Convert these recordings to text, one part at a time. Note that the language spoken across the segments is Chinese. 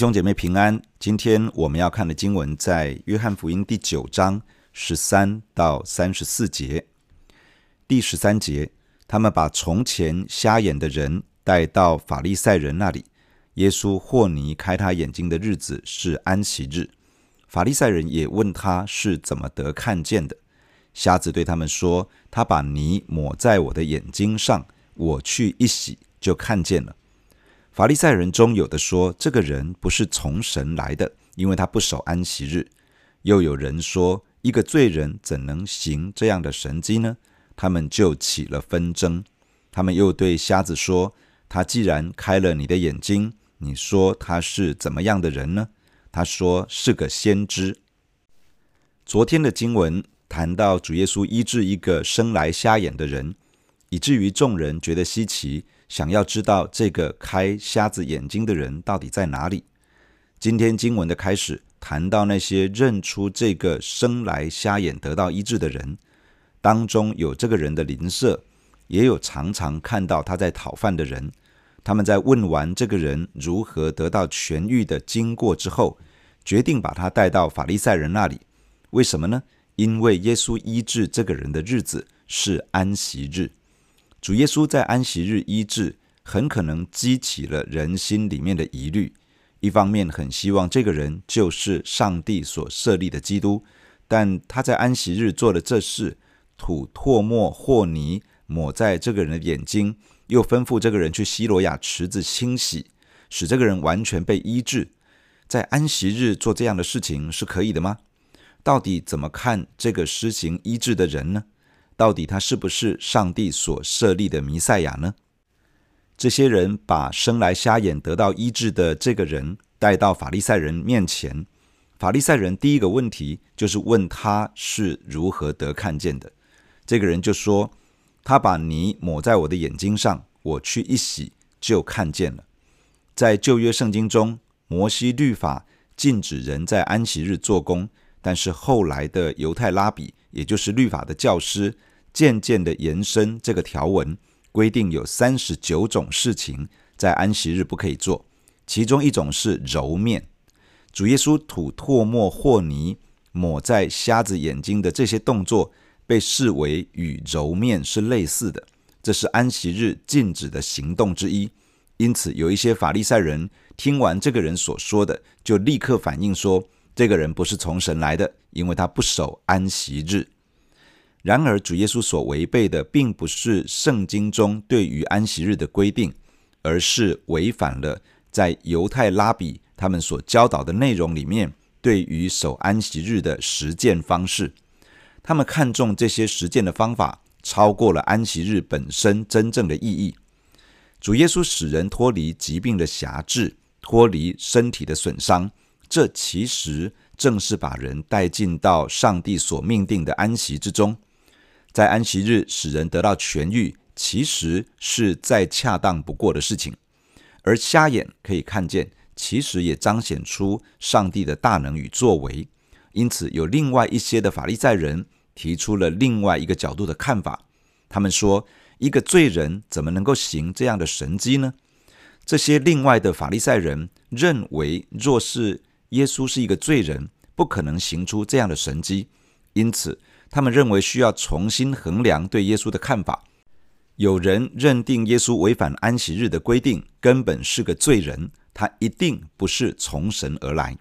兄姐妹平安。今天我们要看的经文在约翰福音第九章十三到三十四节。第十三节，他们把从前瞎眼的人带到法利赛人那里。耶稣和泥开他眼睛的日子是安息日。法利赛人也问他是怎么得看见的。瞎子对他们说：“他把泥抹在我的眼睛上，我去一洗，就看见了。”法利赛人中有的说：“这个人不是从神来的，因为他不守安息日。”又有人说：“一个罪人怎能行这样的神迹呢？”他们就起了纷争。他们又对瞎子说：“他既然开了你的眼睛，你说他是怎么样的人呢？”他说：“是个先知。”昨天的经文谈到主耶稣医治一个生来瞎眼的人，以至于众人觉得稀奇。想要知道这个开瞎子眼睛的人到底在哪里？今天经文的开始谈到那些认出这个生来瞎眼得到医治的人，当中有这个人的邻舍，也有常常看到他在讨饭的人。他们在问完这个人如何得到痊愈的经过之后，决定把他带到法利赛人那里。为什么呢？因为耶稣医治这个人的日子是安息日。主耶稣在安息日医治，很可能激起了人心里面的疑虑。一方面，很希望这个人就是上帝所设立的基督，但他在安息日做的这事，吐唾沫和泥抹在这个人的眼睛，又吩咐这个人去西罗亚池子清洗，使这个人完全被医治。在安息日做这样的事情是可以的吗？到底怎么看这个施行医治的人呢？到底他是不是上帝所设立的弥赛亚呢？这些人把生来瞎眼得到医治的这个人带到法利赛人面前，法利赛人第一个问题就是问他是如何得看见的。这个人就说：“他把泥抹在我的眼睛上，我去一洗就看见了。”在旧约圣经中，摩西律法禁止人在安息日做工，但是后来的犹太拉比，也就是律法的教师。渐渐的延伸这个条文，规定有三十九种事情在安息日不可以做，其中一种是揉面。主耶稣吐唾沫和泥抹在瞎子眼睛的这些动作，被视为与揉面是类似的，这是安息日禁止的行动之一。因此，有一些法利赛人听完这个人所说的，就立刻反应说，这个人不是从神来的，因为他不守安息日。然而，主耶稣所违背的，并不是圣经中对于安息日的规定，而是违反了在犹太拉比他们所教导的内容里面对于守安息日的实践方式。他们看重这些实践的方法，超过了安息日本身真正的意义。主耶稣使人脱离疾病的辖制，脱离身体的损伤，这其实正是把人带进到上帝所命定的安息之中。在安息日使人得到痊愈，其实是再恰当不过的事情。而瞎眼可以看见，其实也彰显出上帝的大能与作为。因此，有另外一些的法利赛人提出了另外一个角度的看法。他们说，一个罪人怎么能够行这样的神迹呢？这些另外的法利赛人认为，若是耶稣是一个罪人，不可能行出这样的神迹。因此，他们认为需要重新衡量对耶稣的看法。有人认定耶稣违反安息日的规定，根本是个罪人，他一定不是从神而来。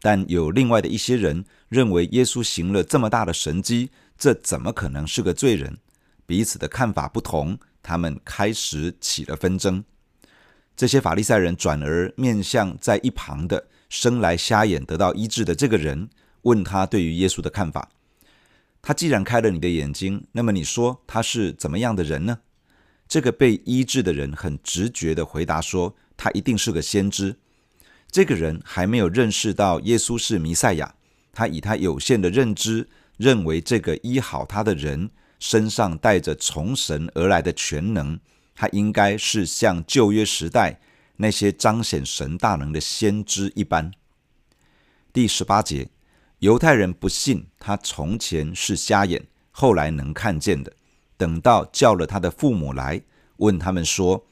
但有另外的一些人认为耶稣行了这么大的神迹，这怎么可能是个罪人？彼此的看法不同，他们开始起了纷争。这些法利赛人转而面向在一旁的生来瞎眼得到医治的这个人，问他对于耶稣的看法。他既然开了你的眼睛，那么你说他是怎么样的人呢？这个被医治的人很直觉地回答说：“他一定是个先知。”这个人还没有认识到耶稣是弥赛亚，他以他有限的认知，认为这个医好他的人身上带着从神而来的全能，他应该是像旧约时代那些彰显神大能的先知一般。第十八节。犹太人不信他从前是瞎眼，后来能看见的。等到叫了他的父母来，问他们说：“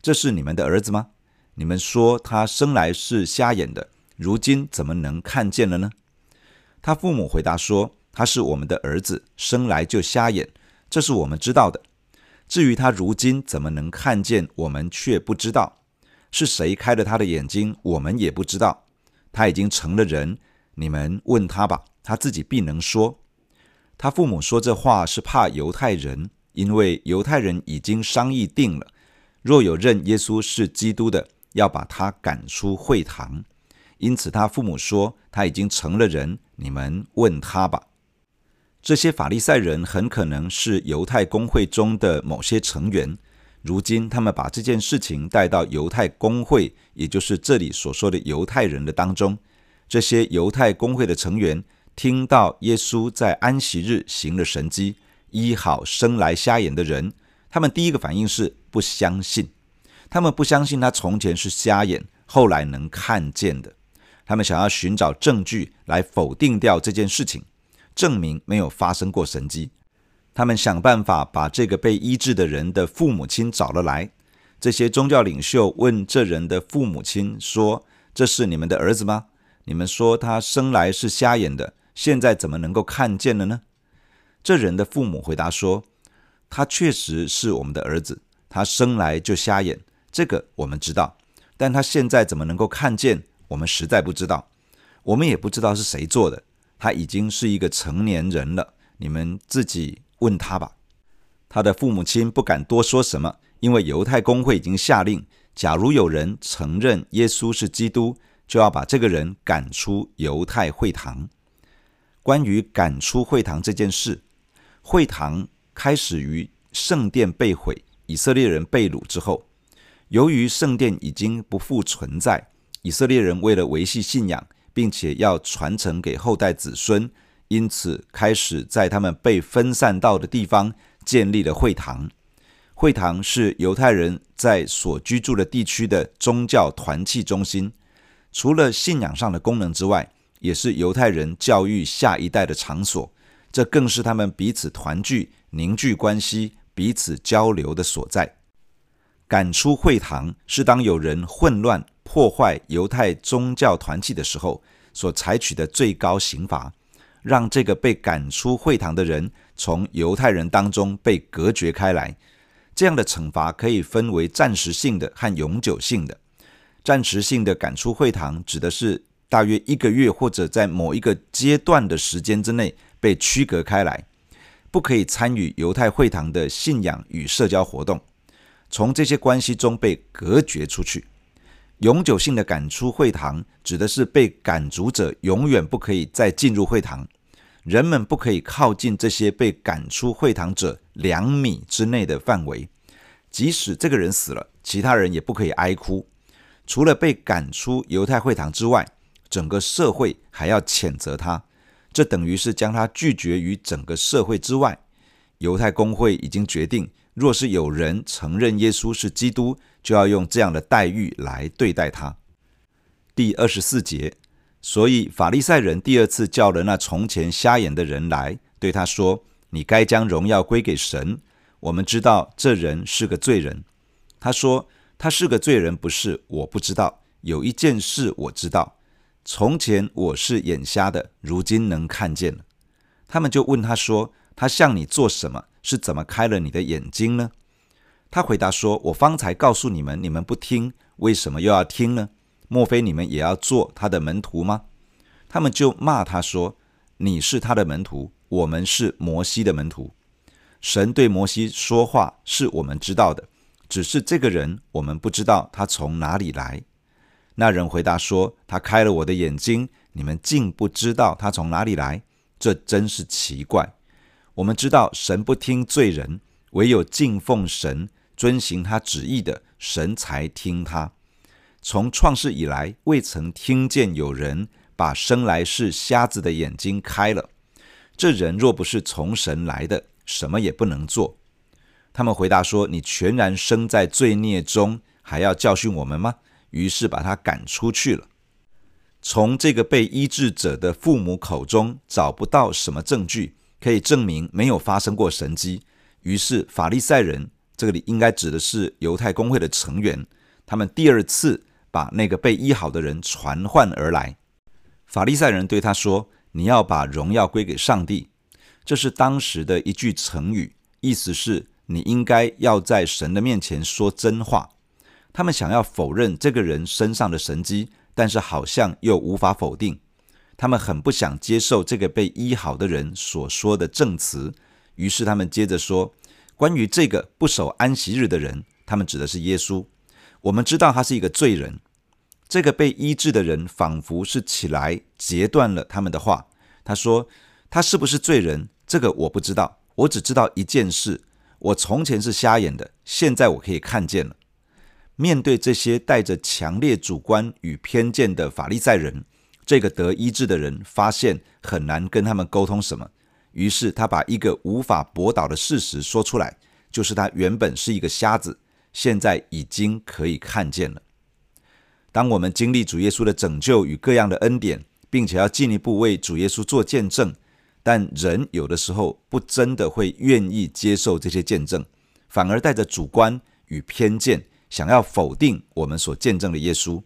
这是你们的儿子吗？你们说他生来是瞎眼的，如今怎么能看见了呢？”他父母回答说：“他是我们的儿子，生来就瞎眼，这是我们知道的。至于他如今怎么能看见，我们却不知道。是谁开了他的眼睛，我们也不知道。他已经成了人，你们问他吧，他自己必能说。”他父母说这话是怕犹太人，因为犹太人已经商议定了，若有认耶稣是基督的，要把他赶出会堂。因此，他父母说他已经成了人，你们问他吧。这些法利赛人很可能是犹太公会中的某些成员。如今，他们把这件事情带到犹太公会，也就是这里所说的犹太人的当中。这些犹太公会的成员听到耶稣在安息日行了神迹，医好生来瞎眼的人，他们第一个反应是不相信。他们不相信他从前是瞎眼，后来能看见的。他们想要寻找证据来否定掉这件事情，证明没有发生过神迹。他们想办法把这个被医治的人的父母亲找了来。这些宗教领袖问这人的父母亲说：“这是你们的儿子吗？你们说他生来是瞎眼的，现在怎么能够看见了呢？”这人的父母回答说：“他确实是我们的儿子，他生来就瞎眼，这个我们知道，但他现在怎么能够看见？”我们实在不知道，我们也不知道是谁做的。他已经是一个成年人了，你们自己问他吧。他的父母亲不敢多说什么，因为犹太公会已经下令，假如有人承认耶稣是基督，就要把这个人赶出犹太会堂。关于赶出会堂这件事，会堂开始于圣殿被毁、以色列人被掳之后，由于圣殿已经不复存在。以色列人为了维系信仰，并且要传承给后代子孙，因此开始在他们被分散到的地方建立了会堂。会堂是犹太人在所居住的地区的宗教团契中心，除了信仰上的功能之外，也是犹太人教育下一代的场所。这更是他们彼此团聚、凝聚关系、彼此交流的所在。赶出会堂是当有人混乱。破坏犹太宗教团契的时候所采取的最高刑罚，让这个被赶出会堂的人从犹太人当中被隔绝开来。这样的惩罚可以分为暂时性的和永久性的。暂时性的赶出会堂指的是大约一个月或者在某一个阶段的时间之内被区隔开来，不可以参与犹太会堂的信仰与社交活动，从这些关系中被隔绝出去。永久性的赶出会堂，指的是被赶逐者永远不可以再进入会堂，人们不可以靠近这些被赶出会堂者两米之内的范围。即使这个人死了，其他人也不可以哀哭。除了被赶出犹太会堂之外，整个社会还要谴责他，这等于是将他拒绝于整个社会之外。犹太公会已经决定。若是有人承认耶稣是基督，就要用这样的待遇来对待他。第二十四节，所以法利赛人第二次叫了那从前瞎眼的人来，对他说：“你该将荣耀归给神。我们知道这人是个罪人。”他说：“他是个罪人，不是？我不知道。有一件事我知道：从前我是眼瞎的，如今能看见了。”他们就问他说：“他向你做什么？”是怎么开了你的眼睛呢？他回答说：“我方才告诉你们，你们不听，为什么又要听呢？莫非你们也要做他的门徒吗？”他们就骂他说：“你是他的门徒，我们是摩西的门徒。神对摩西说话是我们知道的，只是这个人我们不知道他从哪里来。”那人回答说：“他开了我的眼睛，你们竟不知道他从哪里来，这真是奇怪。”我们知道神不听罪人，唯有敬奉神、遵行他旨意的神才听他。从创世以来，未曾听见有人把生来是瞎子的眼睛开了。这人若不是从神来的，什么也不能做。他们回答说：“你全然生在罪孽中，还要教训我们吗？”于是把他赶出去了。从这个被医治者的父母口中找不到什么证据。可以证明没有发生过神迹，于是法利赛人，这里应该指的是犹太公会的成员，他们第二次把那个被医好的人传唤而来。法利赛人对他说：“你要把荣耀归给上帝。”这是当时的一句成语，意思是你应该要在神的面前说真话。他们想要否认这个人身上的神迹，但是好像又无法否定。他们很不想接受这个被医好的人所说的证词，于是他们接着说：“关于这个不守安息日的人，他们指的是耶稣。我们知道他是一个罪人。”这个被医治的人仿佛是起来截断了他们的话。他说：“他是不是罪人？这个我不知道。我只知道一件事：我从前是瞎眼的，现在我可以看见了。”面对这些带着强烈主观与偏见的法利赛人，这个得医治的人发现很难跟他们沟通什么，于是他把一个无法驳倒的事实说出来，就是他原本是一个瞎子，现在已经可以看见了。当我们经历主耶稣的拯救与各样的恩典，并且要进一步为主耶稣做见证，但人有的时候不真的会愿意接受这些见证，反而带着主观与偏见。想要否定我们所见证的耶稣，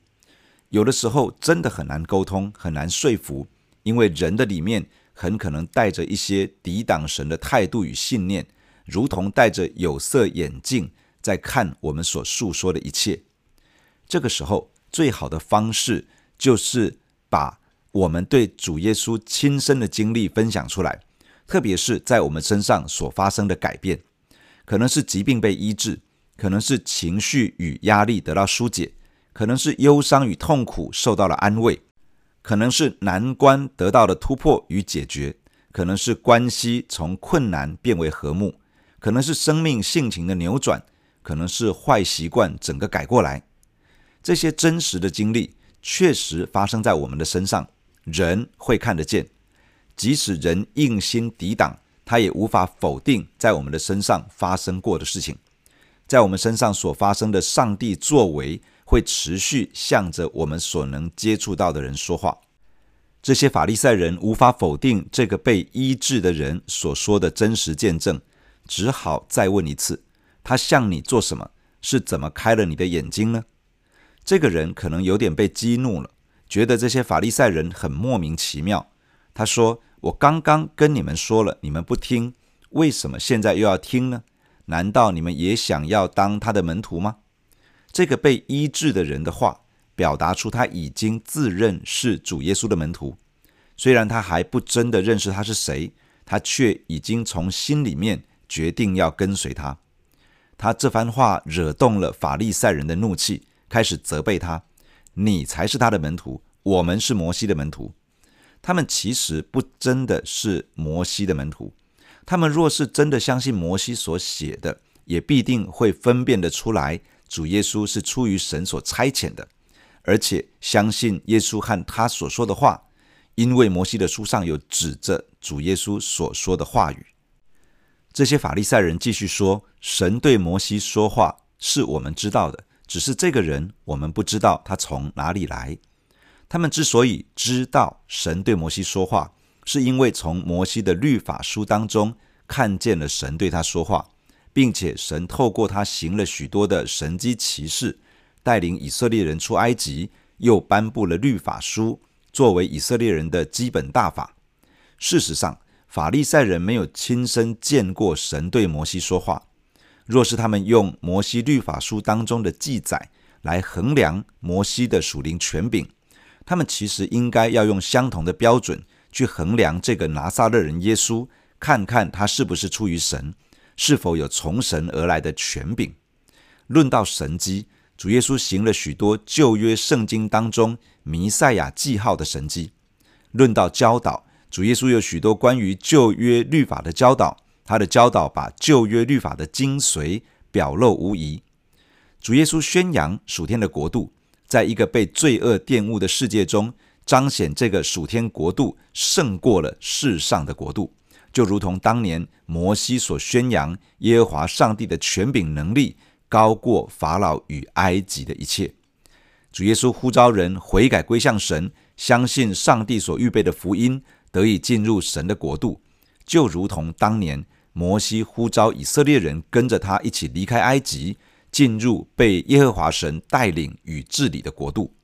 有的时候真的很难沟通，很难说服，因为人的里面很可能带着一些抵挡神的态度与信念，如同戴着有色眼镜在看我们所述说的一切。这个时候，最好的方式就是把我们对主耶稣亲身的经历分享出来，特别是在我们身上所发生的改变，可能是疾病被医治。可能是情绪与压力得到疏解，可能是忧伤与痛苦受到了安慰，可能是难关得到了突破与解决，可能是关系从困难变为和睦，可能是生命性情的扭转，可能是坏习惯整个改过来。这些真实的经历确实发生在我们的身上，人会看得见，即使人硬心抵挡，他也无法否定在我们的身上发生过的事情。在我们身上所发生的上帝作为，会持续向着我们所能接触到的人说话。这些法利赛人无法否定这个被医治的人所说的真实见证，只好再问一次：他向你做什么？是怎么开了你的眼睛呢？这个人可能有点被激怒了，觉得这些法利赛人很莫名其妙。他说：“我刚刚跟你们说了，你们不听，为什么现在又要听呢？”难道你们也想要当他的门徒吗？这个被医治的人的话，表达出他已经自认是主耶稣的门徒。虽然他还不真的认识他是谁，他却已经从心里面决定要跟随他。他这番话惹动了法利赛人的怒气，开始责备他：“你才是他的门徒，我们是摩西的门徒。”他们其实不真的是摩西的门徒。他们若是真的相信摩西所写的，也必定会分辨得出来，主耶稣是出于神所差遣的，而且相信耶稣和他所说的话，因为摩西的书上有指着主耶稣所说的话语。这些法利赛人继续说：“神对摩西说话是我们知道的，只是这个人我们不知道他从哪里来。”他们之所以知道神对摩西说话，是因为从摩西的律法书当中看见了神对他说话，并且神透过他行了许多的神迹奇事，带领以色列人出埃及，又颁布了律法书作为以色列人的基本大法。事实上，法利赛人没有亲身见过神对摩西说话。若是他们用摩西律法书当中的记载来衡量摩西的属灵权柄，他们其实应该要用相同的标准。去衡量这个拿撒勒人耶稣，看看他是不是出于神，是否有从神而来的权柄。论到神迹，主耶稣行了许多旧约圣经当中弥赛亚记号的神迹。论到教导，主耶稣有许多关于旧约律法的教导，他的教导把旧约律法的精髓表露无遗。主耶稣宣扬属天的国度，在一个被罪恶玷污的世界中。彰显这个属天国度胜过了世上的国度，就如同当年摩西所宣扬耶和华上帝的权柄能力高过法老与埃及的一切。主耶稣呼召人悔改归向神，相信上帝所预备的福音，得以进入神的国度，就如同当年摩西呼召以色列人跟着他一起离开埃及，进入被耶和华神带领与治理的国度。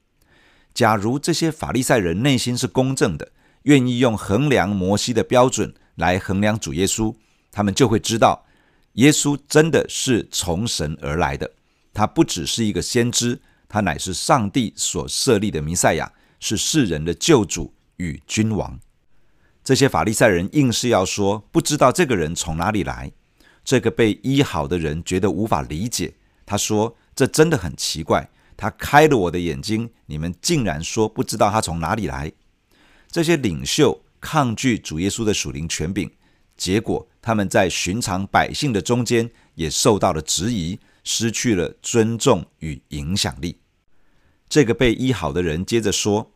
假如这些法利赛人内心是公正的，愿意用衡量摩西的标准来衡量主耶稣，他们就会知道，耶稣真的是从神而来的。他不只是一个先知，他乃是上帝所设立的弥赛亚，是世人的救主与君王。这些法利赛人硬是要说不知道这个人从哪里来。这个被医好的人觉得无法理解，他说：“这真的很奇怪。他开了我的眼睛，你们竟然说不知道他从哪里来。”这些领袖抗拒主耶稣的属灵权柄，结果他们在寻常百姓的中间也受到了质疑，失去了尊重与影响力。这个被医好的人接着说：“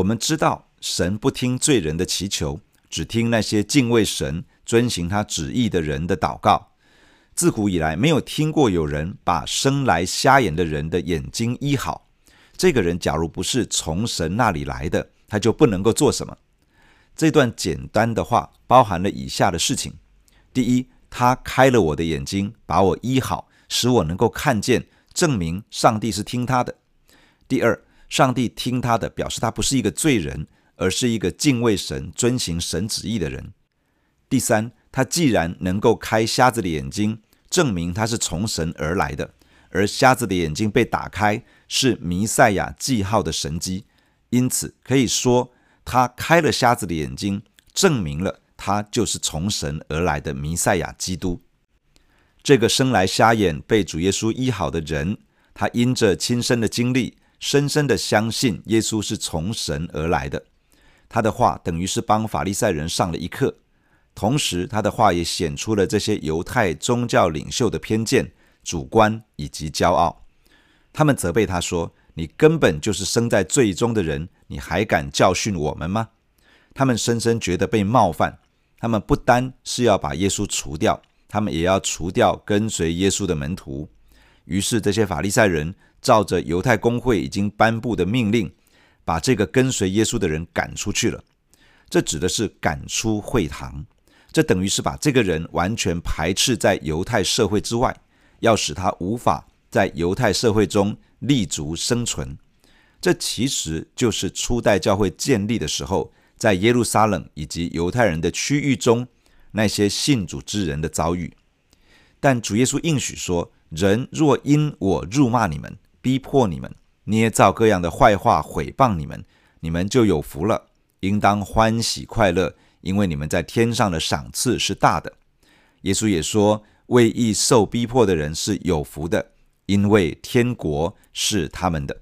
我们知道神不听罪人的祈求。”只听那些敬畏神、遵行他旨意的人的祷告。自古以来，没有听过有人把生来瞎眼的人的眼睛医好。这个人假如不是从神那里来的，他就不能够做什么。这段简单的话包含了以下的事情：第一，他开了我的眼睛，把我医好，使我能够看见，证明上帝是听他的；第二，上帝听他的，表示他不是一个罪人。而是一个敬畏神、遵行神旨意的人。第三，他既然能够开瞎子的眼睛，证明他是从神而来的，而瞎子的眼睛被打开是弥赛亚记号的神迹，因此可以说他开了瞎子的眼睛，证明了他就是从神而来的弥赛亚基督。这个生来瞎眼被主耶稣医好的人，他因着亲身的经历，深深的相信耶稣是从神而来的。他的话等于是帮法利赛人上了一课，同时他的话也显出了这些犹太宗教领袖的偏见、主观以及骄傲。他们责备他说：“你根本就是生在罪中的人，你还敢教训我们吗？”他们深深觉得被冒犯。他们不单是要把耶稣除掉，他们也要除掉跟随耶稣的门徒。于是这些法利赛人照着犹太公会已经颁布的命令。把这个跟随耶稣的人赶出去了，这指的是赶出会堂，这等于是把这个人完全排斥在犹太社会之外，要使他无法在犹太社会中立足生存。这其实就是初代教会建立的时候，在耶路撒冷以及犹太人的区域中，那些信主之人的遭遇。但主耶稣应许说：“人若因我辱骂你们，逼迫你们。”捏造各样的坏话毁谤你们，你们就有福了，应当欢喜快乐，因为你们在天上的赏赐是大的。耶稣也说，为义受逼迫的人是有福的，因为天国是他们的。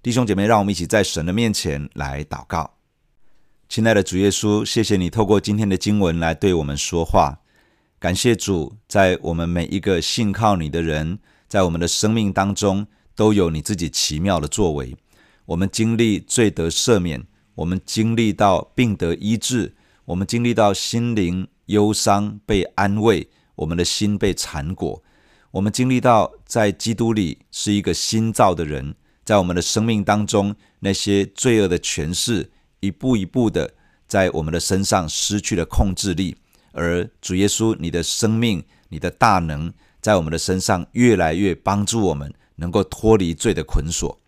弟兄姐妹，让我们一起在神的面前来祷告。亲爱的主耶稣，谢谢你透过今天的经文来对我们说话。感谢主，在我们每一个信靠你的人，在我们的生命当中。都有你自己奇妙的作为。我们经历罪得赦免，我们经历到病得医治，我们经历到心灵忧伤被安慰，我们的心被缠裹。我们经历到在基督里是一个新造的人，在我们的生命当中，那些罪恶的权势一步一步的在我们的身上失去了控制力，而主耶稣，你的生命、你的大能，在我们的身上越来越帮助我们。能够脱离罪的捆锁，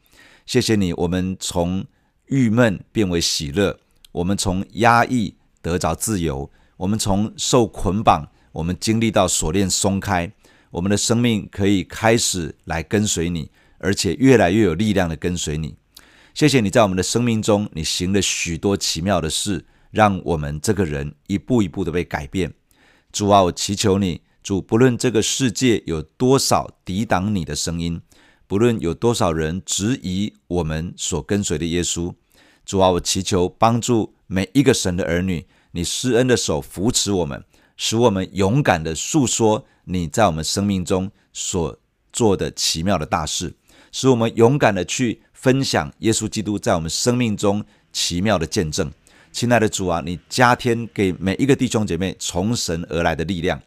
谢谢你。我们从郁闷变为喜乐，我们从压抑得着自由，我们从受捆绑，我们经历到锁链松开，我们的生命可以开始来跟随你，而且越来越有力量的跟随你。谢谢你在我们的生命中，你行了许多奇妙的事，让我们这个人一步一步的被改变。主啊，我祈求你，主，不论这个世界有多少抵挡你的声音。不论有多少人质疑我们所跟随的耶稣，主啊，我祈求帮助每一个神的儿女，你施恩的手扶持我们，使我们勇敢地诉说你在我们生命中所做的奇妙的大事，使我们勇敢地去分享耶稣基督在我们生命中奇妙的见证。亲爱的主啊，你加添给每一个弟兄姐妹从神而来的力量。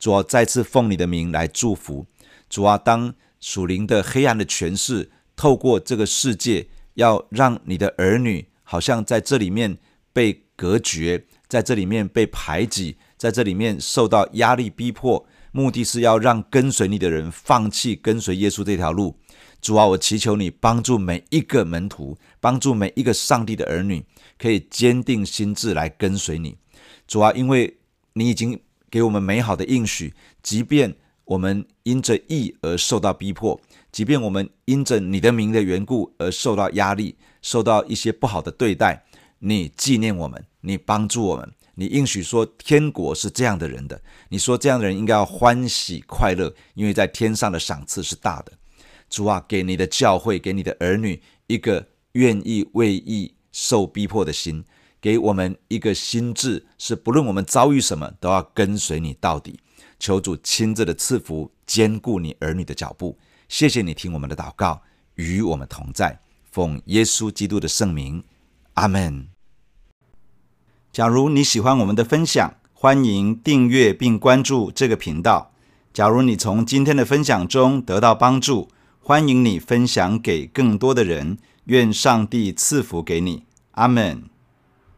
主啊，再次奉你的名来祝福。主啊，当属灵的黑暗的权势，透过这个世界，要让你的儿女好像在这里面被隔绝，在这里面被排挤，在这里面受到压力逼迫，目的是要让跟随你的人放弃跟随耶稣这条路。主啊，我祈求你帮助每一个门徒，帮助每一个上帝的儿女，可以坚定心志来跟随你。主啊，因为你已经给我们美好的应许，即便我们因着义而受到逼迫，即便我们因着你的名的缘故而受到压力，受到一些不好的对待，你纪念我们，你帮助我们，你应许说天国是这样的人的。你说这样的人应该要欢喜快乐，因为在天上的赏赐是大的。主啊，给你的教会，给你的儿女一个愿意为义受逼迫的心，给我们一个心智，是不论我们遭遇什么，都要跟随你到底。求主亲自的赐福，坚固你儿女的脚步。谢谢你听我们的祷告，与我们同在。奉耶稣基督的圣名，阿门。假如你喜欢我们的分享，欢迎订阅并关注这个频道。假如你从今天的分享中得到帮助，欢迎你分享给更多的人，愿上帝赐福给你，阿门。